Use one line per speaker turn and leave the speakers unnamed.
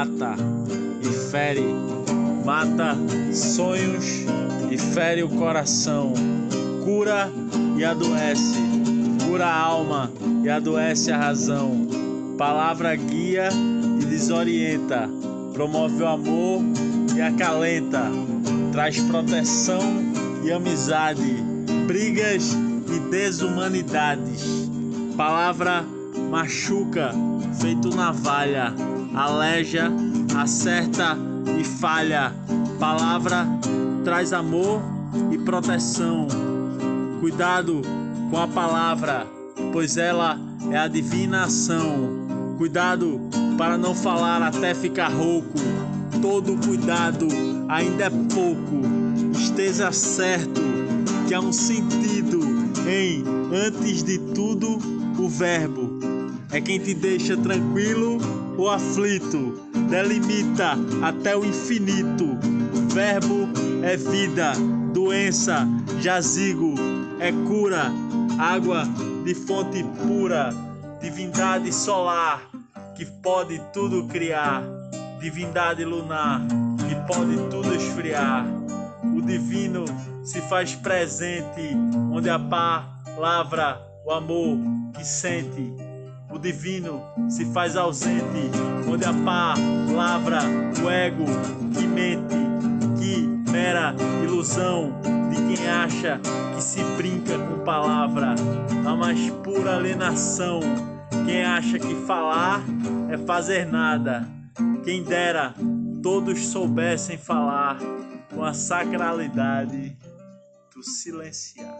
mata e fere, mata sonhos e fere o coração, cura e adoece, cura a alma e adoece a razão. Palavra guia e desorienta, promove o amor e acalenta, traz proteção e amizade, brigas e desumanidades. Palavra machuca, feito navalha, aleja, acerta e falha. Palavra traz amor e proteção. Cuidado com a palavra, pois ela é a divina ação. Cuidado para não falar até ficar rouco. Todo cuidado ainda é pouco. Esteja certo que há um sentido em, antes de tudo, o verbo. É quem te deixa tranquilo ou aflito, delimita até o infinito. Verbo é vida, doença, jazigo, é cura, água de fonte pura, divindade solar que pode tudo criar, divindade lunar que pode tudo esfriar. O divino se faz presente onde a palavra, o amor que sente. O divino se faz ausente onde a palavra, o ego que mente, que mera ilusão de quem acha que se brinca com palavra, a mais pura alienação. Quem acha que falar é fazer nada, quem dera todos soubessem falar com a sacralidade do silenciar.